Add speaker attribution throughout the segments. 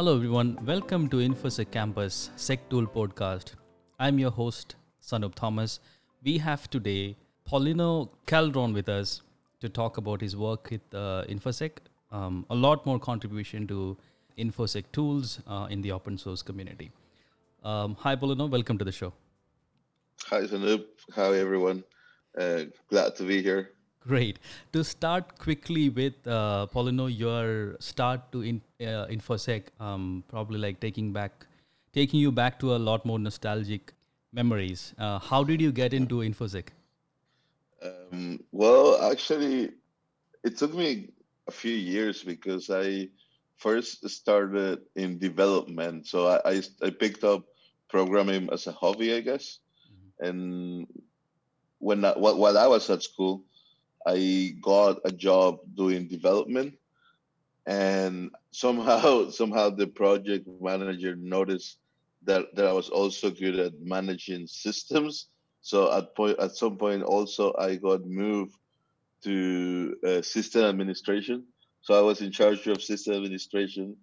Speaker 1: Hello, everyone. Welcome to InfoSec Campus SecTool podcast. I'm your host, Sanup Thomas. We have today Paulino Calderon with us to talk about his work with uh, InfoSec, um, a lot more contribution to InfoSec tools uh, in the open source community. Um, hi, Paulino. Welcome to the show.
Speaker 2: Hi, Sanup. Hi, everyone. Uh, glad to be here.
Speaker 1: Great. To start quickly with, uh, Paulino, your start to in, uh, InfoSec, um, probably like taking back, taking you back to a lot more nostalgic memories. Uh, how did you get into InfoSec?
Speaker 2: Um, well, actually, it took me a few years because I first started in development. So I, I, I picked up programming as a hobby, I guess. Mm-hmm. And when I, while I was at school, I got a job doing development, and somehow somehow the project manager noticed that that I was also good at managing systems. So at point at some point also I got moved to uh, system administration. So I was in charge of system administration,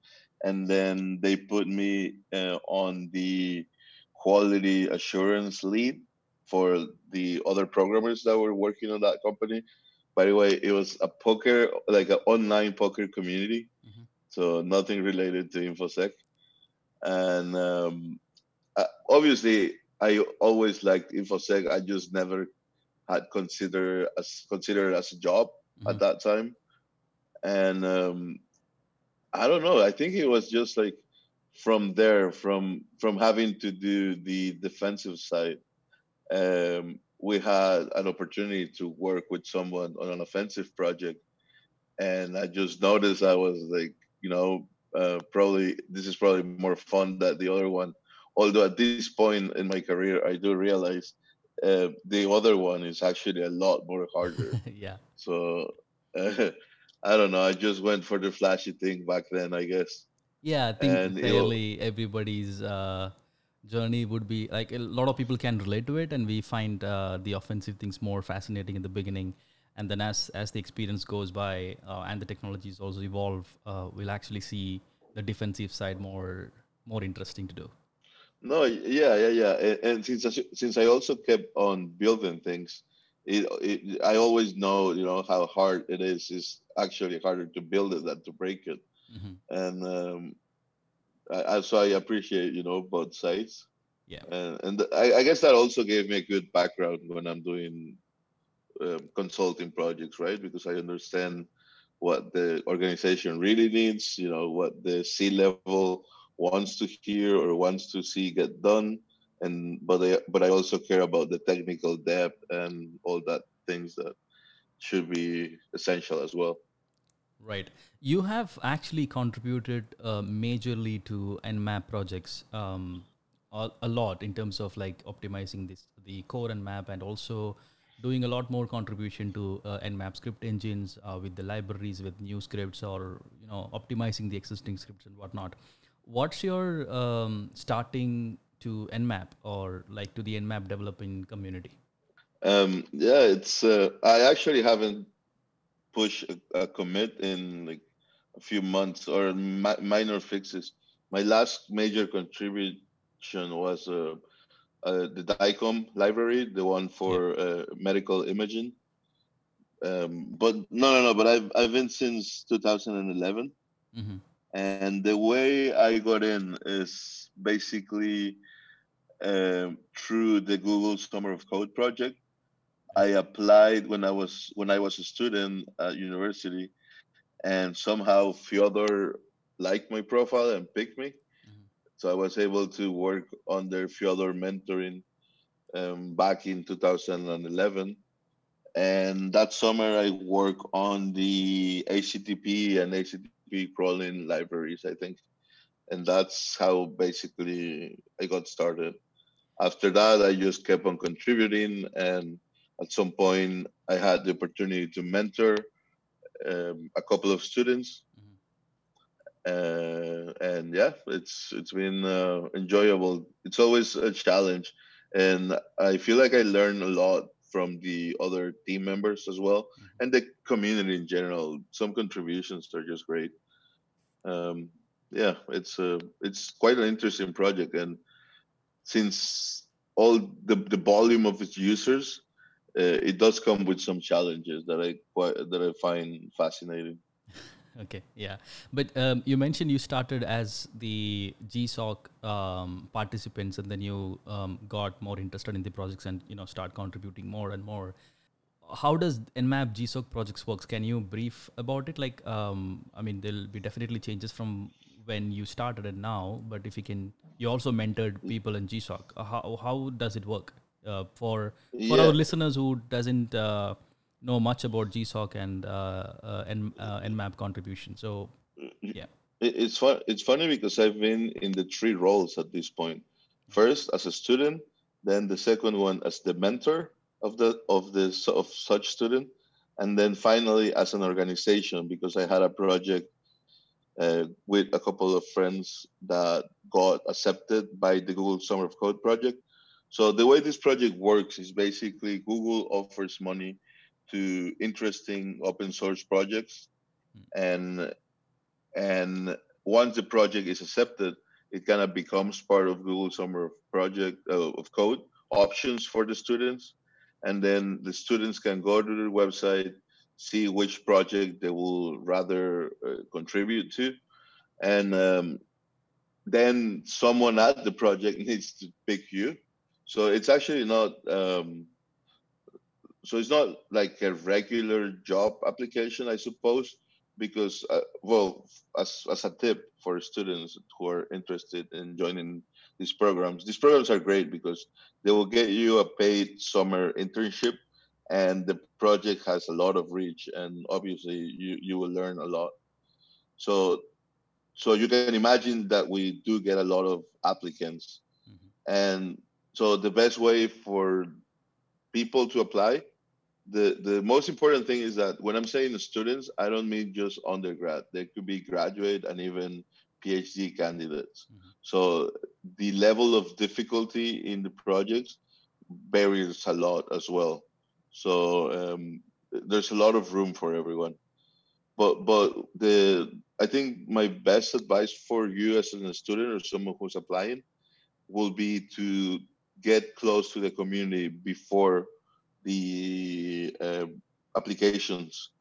Speaker 2: and then they put me uh, on the quality assurance lead for the other programmers that were working on that company. By the way, it was a poker, like an online poker community. Mm-hmm. So nothing related to InfoSec. And um, obviously, I always liked InfoSec. I just never had considered as considered as a job mm-hmm. at that time. And um, I don't know. I think it was just like from there, from from having to do the defensive side, um, we had an opportunity to work with someone on an offensive project and i just noticed i was like you know uh, probably this is probably more fun than the other one. Although at this point in my career i do realize uh, the other one is actually a lot more harder.
Speaker 1: Yeah.
Speaker 2: So uh, i don't know i just went for the flashy thing back then i guess.
Speaker 1: Yeah i think and fairly everybody's uh journey would be like a lot of people can relate to it and we find uh, the offensive things more fascinating in the beginning. And then as as the experience goes by uh, and the technologies also evolve uh, we'll actually see the defensive side more more interesting to do.
Speaker 2: No yeah yeah yeah. And, and since I, since i also kept on building things it, it, i always know you know how hard it is. It's actually harder to build it than to break it. Mm-hmm. and um, I, so I appreciate you know both sides.
Speaker 1: Yeah,
Speaker 2: and, and I, I, guess that also gave me a good background when I'm doing um, consulting projects, right? Because I understand what the organization really needs, you know, what the C level wants to hear or wants to see get done, and but I but I also care about the technical depth and all that things that should be essential as well.
Speaker 1: Right. You have actually contributed uh, majorly to Nmap projects um, a, a, lot in terms of like optimizing this the core Nmap and also doing a lot more contribution to uh, Nmap script engines uh, with the libraries with new scripts or you know optimizing the existing scripts and whatnot. What's your um, starting to Nmap or like to the Nmap developing community?
Speaker 2: Um, yeah, it's uh, I actually haven't push a, a commit in like a few months or mi- minor fixes. My last major contribution was uh, uh, the DICOM library, the one for yeah. uh, medical imaging. Um, but no, no, no. But I've I've been since 2011, mm-hmm. and the way I got in is basically um, through the Google Summer of Code project. I applied when I was when I was a student at university, and somehow Fyodor liked my profile and picked me. Mm-hmm. So I was able to work under Fyodor mentoring um, back in 2011. And that summer, I worked on the HTTP and HTTP crawling libraries, I think. And that's how basically I got started. After that, I just kept on contributing and at some point i had the opportunity to mentor um, a couple of students. Mm-hmm. uh, and yeah it's it's been uh, enjoyable. It's always a challenge. And i feel like i learn a lot from the other team members as well mm-hmm. and the community in general. Some contributions are just great. Um, yeah, it's uh, it's quite an interesting project, and since all the the volume of its users, it does come with some challenges that I quite that I find fascinating.
Speaker 1: okay, yeah, but um, you mentioned you started as the GSOC um, participants, and then you um, got more interested in the projects, and you know start contributing more and more. How does nmap gsoc projects works? Can you brief about it? Like um, i mean there'll be definitely changes from when you started and now but if you can you also mentored people in gsoc uh, how, how does it work uh, for for yeah. our listeners who doesn't uh, know much about gsoc and uh, uh, N, uh, nmap contribution so yeah
Speaker 2: it's fun it's funny because i've been in the three roles at this point. point first as a student then the second one as the mentor of the of this of such student and then finally as an organization because i had a project uh, with a couple of friends that got accepted by the google summer of code project so the way this project works is basically google offers money to interesting open source projects hmm. and and once the project is accepted it kind of becomes part of google summer project uh, of code options for the students and then the students can go to the website, see which project they will rather uh, contribute to, and um, then someone at the project needs to pick you. So it's actually not. Um, so it's not like a regular job application, I suppose, because uh, well, as as a tip for students who are interested in joining these programs. These programs are great because they will get you a paid summer internship and the project has a lot of reach and obviously you, you will learn a lot. So so you can imagine that we do get a lot of applicants. Mm-hmm. And so the best way for people to apply the the most important thing is that when I'm saying the students, I don't mean just undergrad. They could be graduate and even PhD candidates. Mm-hmm. So the level of difficulty in the projects varies a lot as well. So um, there's a lot of room for everyone. But but the I think my best advice for you as a student or someone who's applying will be to get close to the community before the uh, applications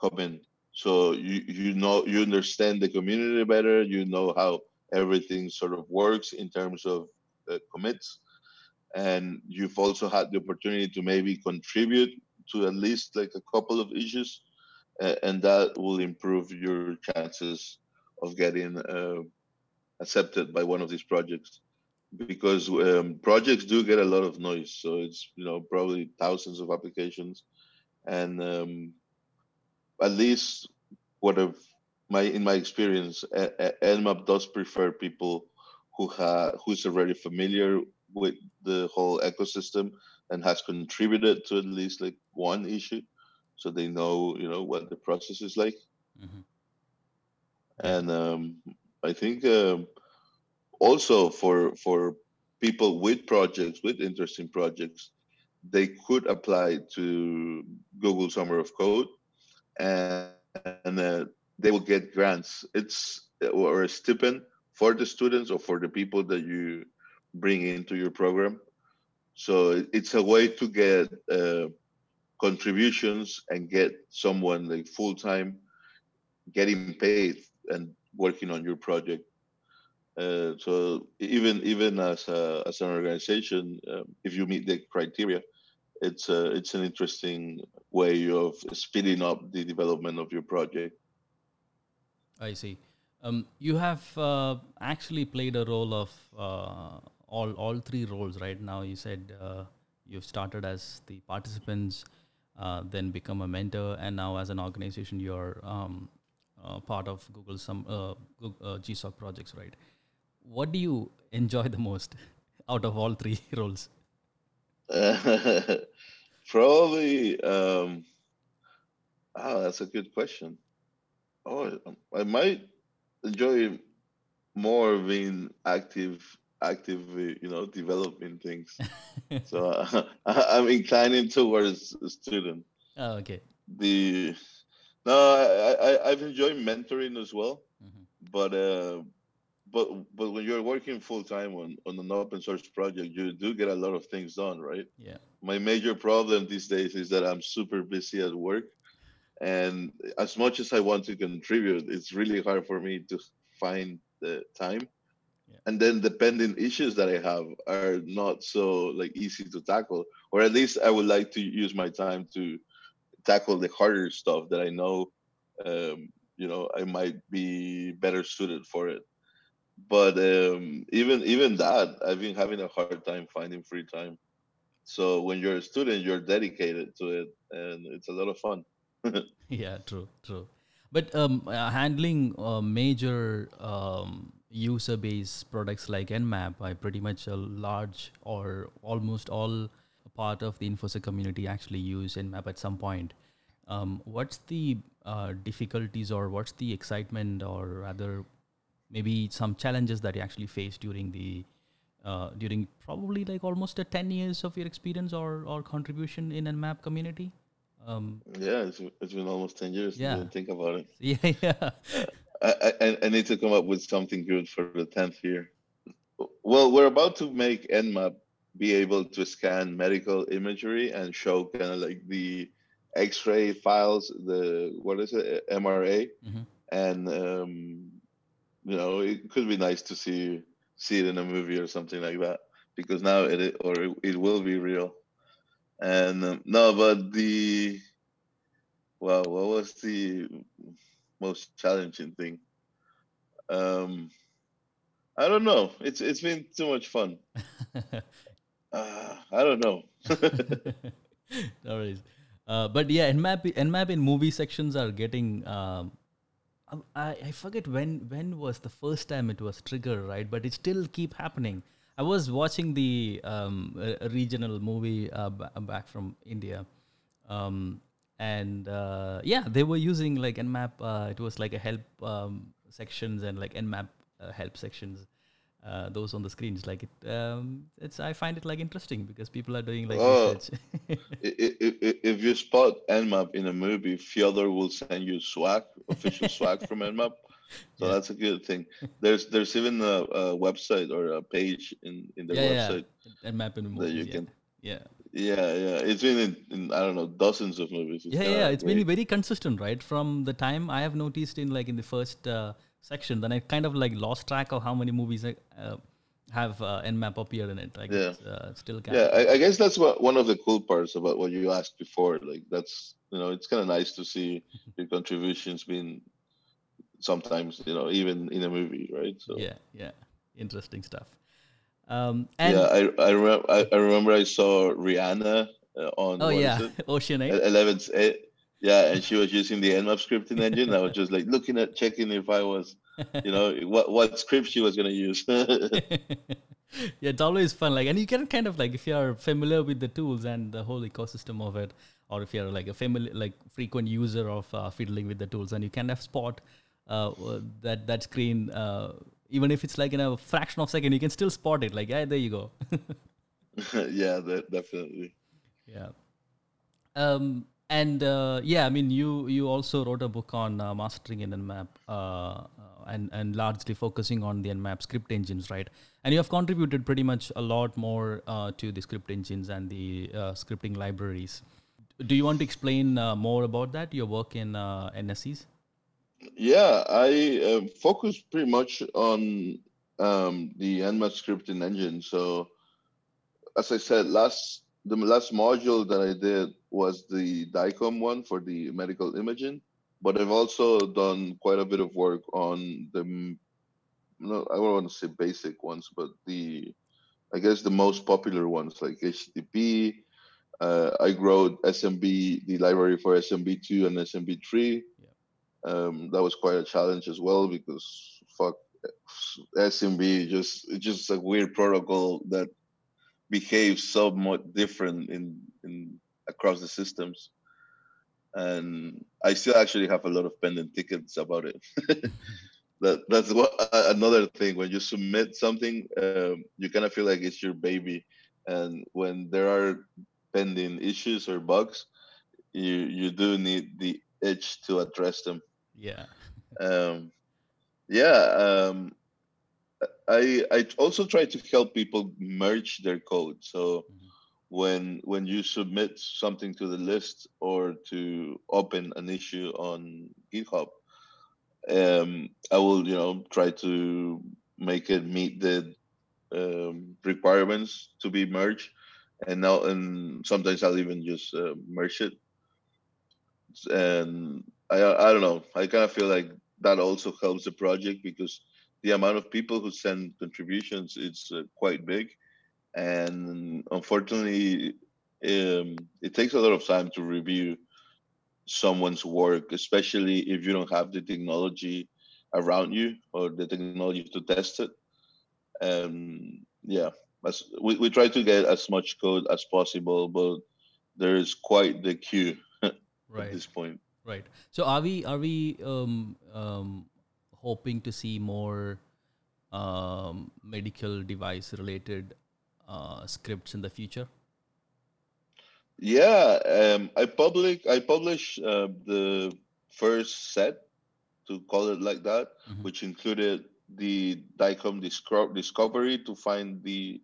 Speaker 2: come in. So you you know you understand the community better. You know how everything sort of works in terms of uh, commits. And you've also had the opportunity to maybe contribute to at least like a couple of issues uh, and that will improve your chances of getting uh, accepted by one of these projects because um, projects do get a lot of noise so it's you know probably thousands of applications and um, at least what of my in my experience, Nmap does prefer people who have who's already familiar with the whole ecosystem and has contributed to at least like one issue, so they know you know what the process is like. Mm-hmm. And um, I think um, also for for people with projects with interesting projects, they could apply to Google Summer of Code and, and uh, they will get grants. It's or a stipend for the students or for the people that you bring into your program. So it's a way to get uh, contributions and get someone like full time getting paid and working on your project. Uh, so even even as a, as an organization, um, if you meet the criteria, it's a, it's an interesting way of speeding up the development of your project.
Speaker 1: I see. Um, you have uh, actually played a role of uh, all all three roles right now. You said uh, you've started as the participants, uh, then become a mentor, and now as an organization, you're um, uh, part of Google some uh, Google, GSOC projects, right? What do you enjoy the most out of all three roles?
Speaker 2: Probably. Um, oh, that's a good question. Oh, I might enjoy more being active, actively, you know, developing things. so uh, I'm inclining towards a student.
Speaker 1: Oh, okay.
Speaker 2: The no, I, I I've enjoyed mentoring as well. Mm-hmm. but uh, but but when you're working full time on on an open source project, you do get a lot of things done, right?
Speaker 1: Yeah.
Speaker 2: My major problem these days is that I'm super busy at work, and as much as I want to contribute, it's really hard for me to find the time.
Speaker 1: Yeah.
Speaker 2: And then the pending issues that I have are not so like easy to tackle, or at least I would like to use my time to tackle the harder stuff that I know, um, you know, I might be better suited for it. But um, even even that, I've been having a hard time finding free time. So when you're a student, you're dedicated to it, and it's a lot of fun.
Speaker 1: Yeah, true, true. But um, uh, handling uh, major um, user base products like Nmap, I pretty much a large or almost all part of the InfoSec community actually use Nmap at some point. Um, what's the uh, difficulties or what's the excitement or rather maybe some challenges that you actually face during the uh, during probably like almost a 10 years of your experience or, or contribution in Nmap community? Um,
Speaker 2: Yeah, it's, it's been almost 10 years.
Speaker 1: Yeah.
Speaker 2: Think about it.
Speaker 1: yeah, yeah.
Speaker 2: I, I, I need to come up with something good for the 10th year. Well, we're about to make Nmap be able to scan medical imagery and show kind of like the X-ray files, the what is it, MRA,
Speaker 1: Mhm.
Speaker 2: and um, you know it could be nice to see see it in a movie or something like that because now it or it, it will be real. And um, no, but the well, what was the most challenging thing? Um, I don't know. It's it's been too much fun. Uh, I don't know.
Speaker 1: no worries. Uh, but yeah, Nmap Nmap in movie sections are getting. Um, um, I I forget when when was the first time it was triggered, right? But it still keep happening. I was watching the um, regional movie uh, ba- back from India, um, and uh, yeah, they were using like Nmap. Uh, it was like a help um, sections and like Nmap uh, help sections. Uh, those on the screens, like it, um, it's. I find it like interesting because people are doing like
Speaker 2: Oh.
Speaker 1: research.
Speaker 2: I- i- i- If you spot Nmap in a movie, Fyodor will send you swag, official swag from Nmap. So
Speaker 1: Yeah.
Speaker 2: that's a good thing. There's there's even a, a website or a page in in their
Speaker 1: yeah, yeah,
Speaker 2: website
Speaker 1: Nmap in
Speaker 2: that
Speaker 1: movies.
Speaker 2: you
Speaker 1: yeah.
Speaker 2: can.
Speaker 1: yeah,
Speaker 2: Yeah, yeah. It's been in, in I don't know dozens of movies. It's
Speaker 1: yeah, yeah. It's been very consistent, right? From the time I have noticed in like in the first uh, section, then I kind of like lost track of how many movies I, uh, have uh, Nmap appear in it. Like,
Speaker 2: Yeah.
Speaker 1: uh, still
Speaker 2: Yeah. I, I guess that's what one of the cool parts about what you asked before. Like that's you know it's kind of nice to see your contributions being sometimes you know even in a movie, right? So
Speaker 1: yeah, yeah. Interesting stuff. Um, and
Speaker 2: yeah, I I remember I, I remember I saw Rihanna uh, on
Speaker 1: oh yeah, Ocean Eight.
Speaker 2: Eleven yeah, and she was using the Nmap scripting engine. I was just like looking at checking if I was you know what what script she was gonna use.
Speaker 1: yeah, it's always fun. Like, and you can kind of like if you're familiar with the tools and the whole ecosystem of it, or if you're like a familiar, like frequent user of uh, fiddling with the tools, and you kind of spot uh, that that screen, uh, even if it's like in a fraction of a second, you can still spot it. Like, yeah, there you go.
Speaker 2: yeah, that, definitely.
Speaker 1: yeah. Um, and uh, yeah, I mean, you you also wrote a book on uh, mastering in Nmap, uh, uh, and and largely focusing on the Nmap script engines, right? And you have contributed pretty much a lot more uh, to the script engines and the uh, scripting libraries. Do you want to explain more about that? Your work in uh, NSEs?
Speaker 2: Yeah, I focus pretty much on um, the Nmap scripting engine. So, as I said, last the last module that I did was the DICOM one for the medical imaging, but I've also done quite a bit of work on the no, I don't want to say basic ones, but the I guess the most popular ones like HTTP. Uh, I wrote SMB, the library for SMB2 and SMB3 um, that was quite a challenge as well because fuck SMB just it's just a weird protocol that behaves somewhat different in across the systems and I still actually have a lot of pending tickets about it. that that's what another thing when you submit something, um, you kind of feel like it's your baby, and when there are pending issues or bugs, you you do need the itch to address them.
Speaker 1: Yeah.
Speaker 2: Um, yeah um, i i also try to help people merge their code so
Speaker 1: Mhm.
Speaker 2: When when you submit something to the list or to open an issue on github um, i will you know try to make it meet the um, requirements to be merged. And now and sometimes i'll even just uh, merge it. And I I don't know. I kind of feel like that also helps the project because the amount of people who send contributions it's uh, quite big, and unfortunately, um, it takes a lot of time to review someone's work, especially if you don't have the technology around you or the technology to test it. And yeah, we, we try to get as much code as possible, but there is quite the queue at
Speaker 1: Right.
Speaker 2: this point.
Speaker 1: Right. So are we are we um, um, hoping to see more um, medical device related uh, scripts in the future?
Speaker 2: Yeah, um, I public I published uh, the first set to call it like that,
Speaker 1: Mhm.
Speaker 2: which included the DICOM disco- discovery to find the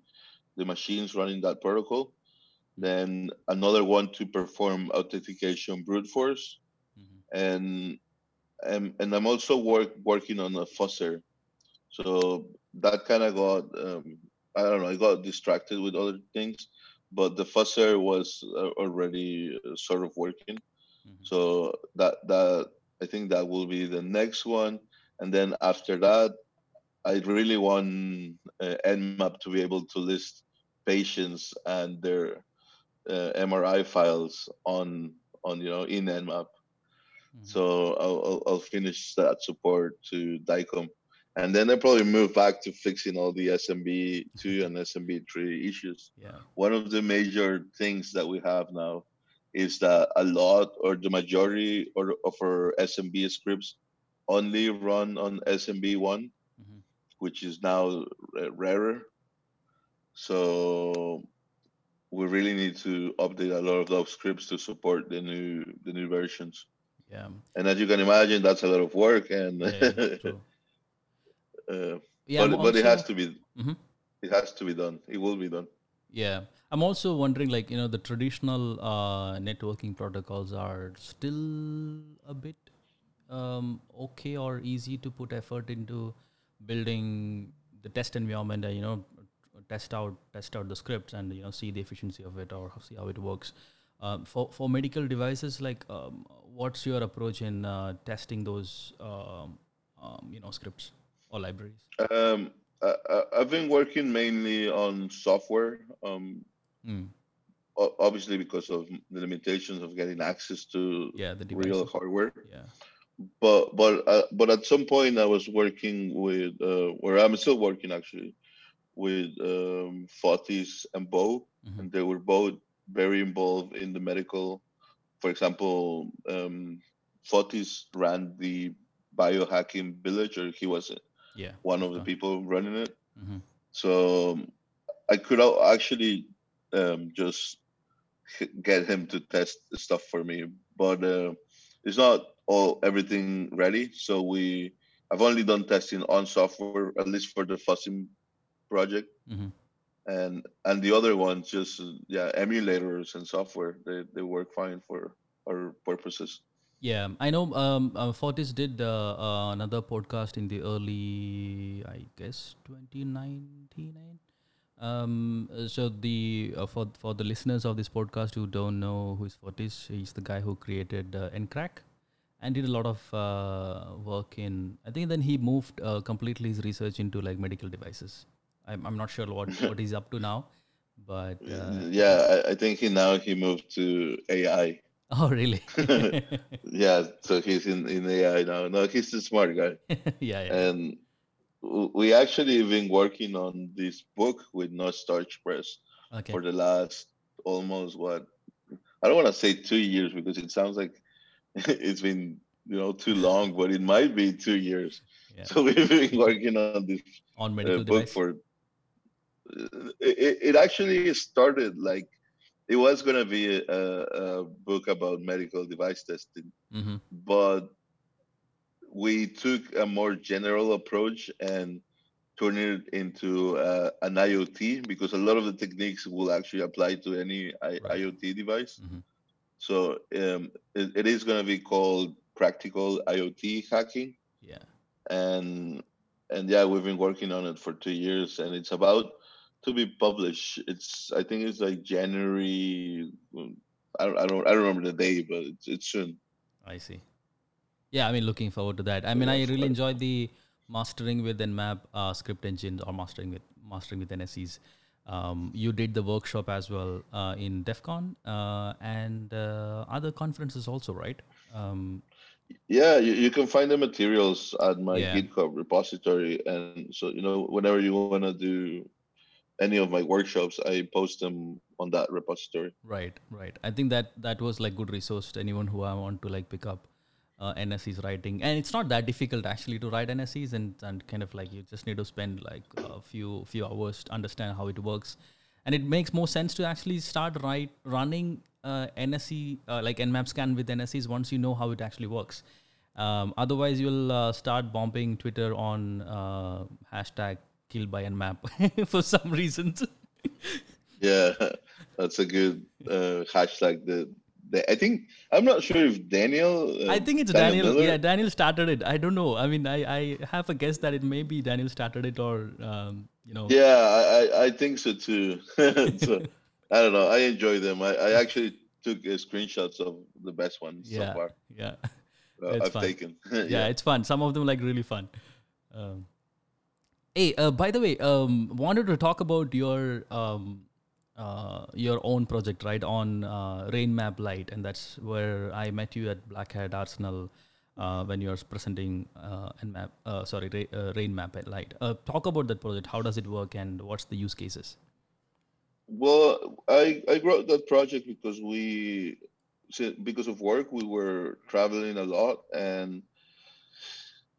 Speaker 2: the machines running that protocol. Then another one to perform authentication brute force,
Speaker 1: Mhm.
Speaker 2: and and, and I'm also work working on a fuzzer. So that kind of got um, I don't know I got distracted with other things, but the fuzzer was uh, already uh, sort of working.
Speaker 1: Mhm.
Speaker 2: So that that I think that will be the next one, and then after that, I really want uh, Nmap to be able to list patients and their uh, MRI files on on you know in Nmap.
Speaker 1: Mhm.
Speaker 2: So I'll, I'll I'll finish that support to DICOM, and then they probably move back to fixing all the SMB two and SMB three issues
Speaker 1: Yeah.
Speaker 2: one of the major things that we have now is that a lot or the majority or of our SMB scripts only run on SMB one,
Speaker 1: Mhm.
Speaker 2: which is now rarer. So we really need to update a lot of those scripts to support the new the new versions.
Speaker 1: Yeah.
Speaker 2: And as you can imagine, that's a lot of work, and
Speaker 1: Yeah.
Speaker 2: uh,
Speaker 1: Yeah.
Speaker 2: But but it has to be
Speaker 1: Mhm.
Speaker 2: it has to be done. It will be done.
Speaker 1: Yeah. I'm also wondering, like, you know, the traditional uh, networking protocols are still a bit um, okay or easy to put effort into building the test environment and, you know, test out test out the scripts and you know see the efficiency of it or see how it works. Um, for for medical devices, like, um, what's your approach in uh, testing those um, um, you know scripts or libraries?
Speaker 2: Um, I, I've been working mainly on software. Um,
Speaker 1: Mm.
Speaker 2: obviously because of the limitations of getting access to
Speaker 1: Yeah, the
Speaker 2: real hardware
Speaker 1: Yeah.
Speaker 2: but but uh, but at some point i was working with uh where i'm still working actually with um Fotis and Beau
Speaker 1: Mhm.
Speaker 2: and they were both very involved in the medical for example um Fotis ran the biohacking village or he was
Speaker 1: Yeah.
Speaker 2: one of the people running it
Speaker 1: Mhm.
Speaker 2: so i could actually um just get him to test the stuff for me but uh, it's not all everything ready so we i've only done testing on software at least for the fuzzing project
Speaker 1: Mhm.
Speaker 2: and and the other ones just yeah emulators and software they, they work fine for our purposes
Speaker 1: Yeah, I know. Um, uh, Fotis did uh, uh, another podcast in the early, I guess, 2019. Um, so the uh, for for the listeners of this podcast who don't know who is Fotis, he's the guy who created uh, and did a lot of uh, work in. I think then he moved uh, completely his research into like medical devices. I'm I'm not sure what what he's up to now, but uh,
Speaker 2: yeah I, I think he now he moved to ai
Speaker 1: oh really?
Speaker 2: yeah so he's in in ai now no he's a smart guy
Speaker 1: yeah, yeah,
Speaker 2: and we actually been working on this book with No Starch Press
Speaker 1: okay.
Speaker 2: for the last almost what I don't want to say two years because it sounds like it's been you know too long, but it might be two years.
Speaker 1: Yeah.
Speaker 2: So we've been working on this
Speaker 1: on
Speaker 2: uh,
Speaker 1: medical
Speaker 2: book
Speaker 1: device.
Speaker 2: for. uh, It, it actually started like it was gonna be a, a book about medical device testing,
Speaker 1: hmm
Speaker 2: but we took a more general approach and turned it into uh, an IoT because a lot of the techniques will actually apply to any I-
Speaker 1: Right.
Speaker 2: IoT device.
Speaker 1: Mhm.
Speaker 2: So um, it, it is going to be called practical IoT hacking,
Speaker 1: Yeah.
Speaker 2: and and yeah, we've been working on it for two years, and it's about to be published. It's I think it's like January. um, I don't I don't, I don't remember the day, but it's, it's soon.
Speaker 1: I see. Yeah, I mean, looking forward to that. I mean, I really enjoyed the mastering with Nmap uh, script engine or mastering with mastering with NSEs. Um, you did the workshop as well uh, in DEF CON uh, and uh, other conferences also, right? Um,
Speaker 2: Yeah, you, you can find the materials at my
Speaker 1: Yeah.
Speaker 2: GitHub repository, and so you know whenever you want to do any of my workshops, I post them on that repository.
Speaker 1: right, right. I think that that was like good resource to anyone who I want to like pick up uh, NSEs writing, and it's not that difficult actually to write NSEs, and and kind of like you just need to spend like a few few hours to understand how it works, and it makes more sense to actually start write running uh, NSE uh, like Nmap scan with NSEs once you know how it actually works. Um, otherwise, you'll uh, start bombing Twitter on uh, hashtag killed by Nmap for some reasons.
Speaker 2: Yeah, that's a good uh, hashtag. The, the I think I'm not sure if Daniel. Uh,
Speaker 1: I think it's Daniel.
Speaker 2: Miller-
Speaker 1: Yeah, Daniel started it. I don't know. I mean, I, I have a guess that it may be Daniel started it, or um, you know.
Speaker 2: Yeah, I, I, think so too. so I don't know. I enjoy them. I, I actually took uh, screenshots of the best ones
Speaker 1: Yeah,
Speaker 2: so far.
Speaker 1: yeah,
Speaker 2: uh,
Speaker 1: It's
Speaker 2: I've
Speaker 1: fun.
Speaker 2: taken.
Speaker 1: yeah, It's fun. Some of them like really fun. Um, hey, uh, by the way, um, wanted to talk about your um, uh, your own project, right? On uh, Rainmap Lite, and that's where I met you at Black Hat Arsenal. Uh, when you were presenting uh, uh, sorry, Ra- uh, Rainmap Lite. Uh, talk about that project. How does it work, and what's the use cases?
Speaker 2: Well, I I wrote that project because we because of work we were traveling a lot and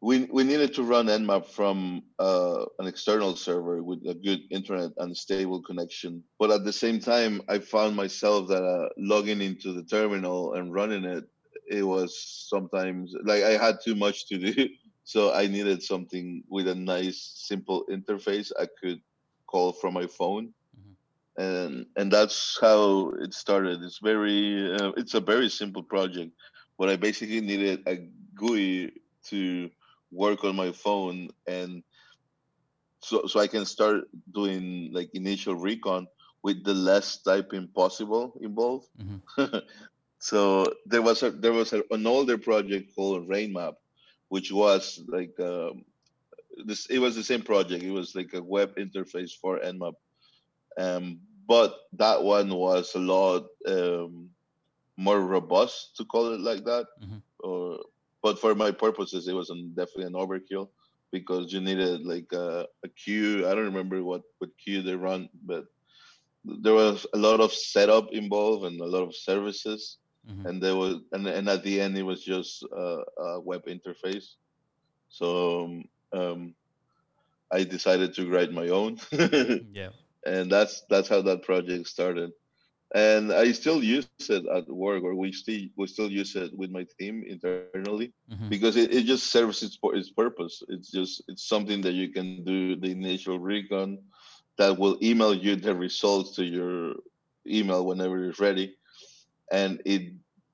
Speaker 2: we we needed to run Nmap from uh, an external server with a good internet and stable connection. But at the same time, I found myself that uh, logging into the terminal and running it, it was sometimes like I had too much to do. So I needed something with a nice, simple interface I could call from my phone and and that's how it started. It's very uh, it's a very simple project, but I basically needed a GUI to work on my phone and so so I can start doing like initial recon with the less typing possible involved. so there was a there was a, an older project called RainMap, which was like um, this. It was the same project. It was like a web interface for Nmap um, but that one was a lot um, more robust to call it like that.
Speaker 1: Mhm.
Speaker 2: Or, but for my purposes, it was an, definitely an overkill because you needed like a, a queue. I don't remember what what queue they run, but there was a lot of setup involved and a lot of services,
Speaker 1: Mhm.
Speaker 2: and there was and and at the end it was just a, a web interface. So um, I decided to write my own.
Speaker 1: yeah.
Speaker 2: and that's that's how that project started and i still use it at work or we still we still use it with my team internally
Speaker 1: Mhm.
Speaker 2: because it, it just serves its, its purpose it's just it's something that you can do the initial recon that will email you the results to your email whenever it's ready and it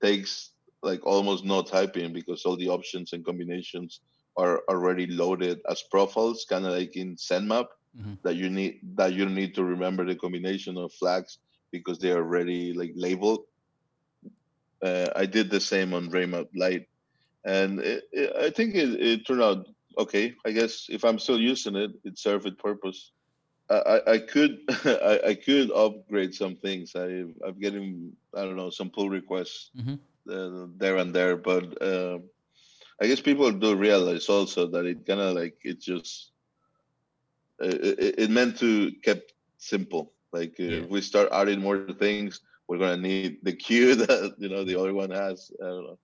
Speaker 2: takes like almost no typing because all the options and combinations are already loaded as profiles kind of like in Zenmap
Speaker 1: Mhm.
Speaker 2: that you need that you need to remember the combination of flags because they are already like labeled. Uh, I did the same on Rainmap Lite, and it, it, I think it, it turned out okay. I guess if I'm still using it, it served its purpose. I, I, I could I, I could upgrade some things. I I'm getting I don't know some pull requests
Speaker 1: Mhm.
Speaker 2: uh, there and there, but um I guess people do realize also that it kind of like it just it, it meant to kept simple. Like uh,
Speaker 1: Yeah.
Speaker 2: if we start adding more things, we're gonna need the queue that you know the other one has. I don't know.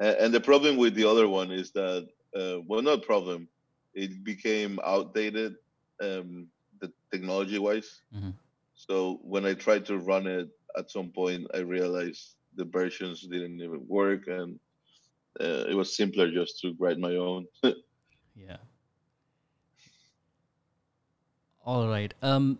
Speaker 2: And, and the problem with the other one is that uh, well, not problem. It became outdated, um, the technology wise.
Speaker 1: Mhm.
Speaker 2: So when I tried to run it, at some point I realized the versions didn't even work, and uh, it was simpler just to write my own.
Speaker 1: yeah. All right. Um,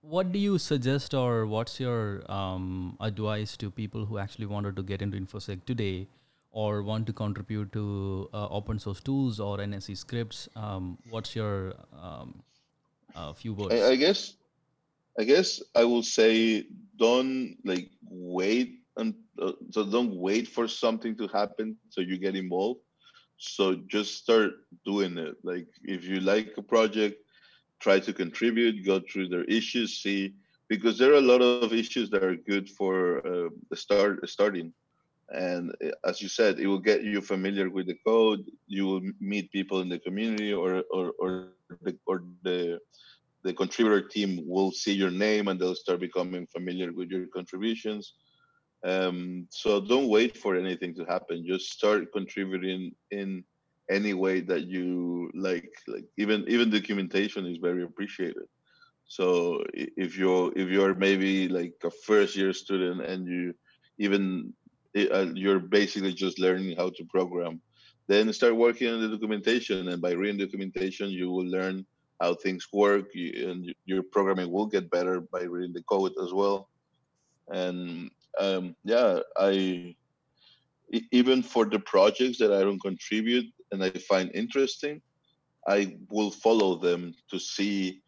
Speaker 1: what do you suggest, or what's your um, advice to people who actually wanted to get into infosec today, or want to contribute to uh, open source tools or NSE scripts? Um, what's your um, uh, few words?
Speaker 2: I, I guess, I guess I will say don't like wait and uh, so don't wait for something to happen so you get involved. So just start doing it. Like if you like a project try to contribute, go through their issues, see because there are a lot of issues that are good for uh, start starting. And uh, as you said, it will get you familiar with the code. You will meet people in the community, or or or the or the the contributor team will see your name and they'll start becoming familiar with your contributions. Um, so don't wait for anything to happen. Just start contributing in any way that you like like even even documentation is very appreciated. So if you're if you're maybe like a first year student and you even uh, you're basically just learning how to program then start working on the documentation. And by reading documentation you will learn how things work. And your programming will get better by reading the code as well. And um, yeah i even for the projects that i don't contribute and I find interesting, I will follow them to see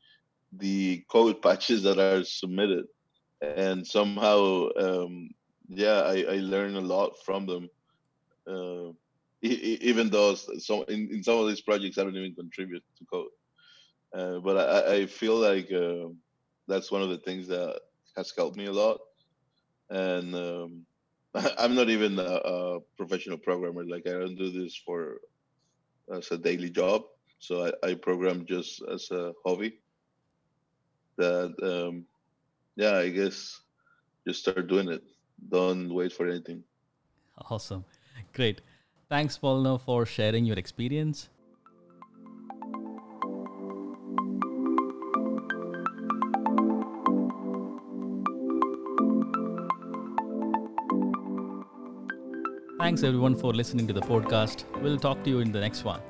Speaker 2: the code patches that are submitted. And somehow, um, yeah, I, I learn a lot from them. Uh, even though some in, in some of these projects I don't even contribute to code. Uh, but I, I feel like uh, that's one of the things that has helped me a lot. And um, I'm not even a, a, professional programmer. Like I don't do this for as a daily job. So I, I program just as a hobby. That um, yeah, I guess just start doing it. Don't wait for anything.
Speaker 1: Awesome, great. Thanks, Paulino, for sharing your experience. Thanks everyone for listening to the podcast. We'll talk to you in the next one.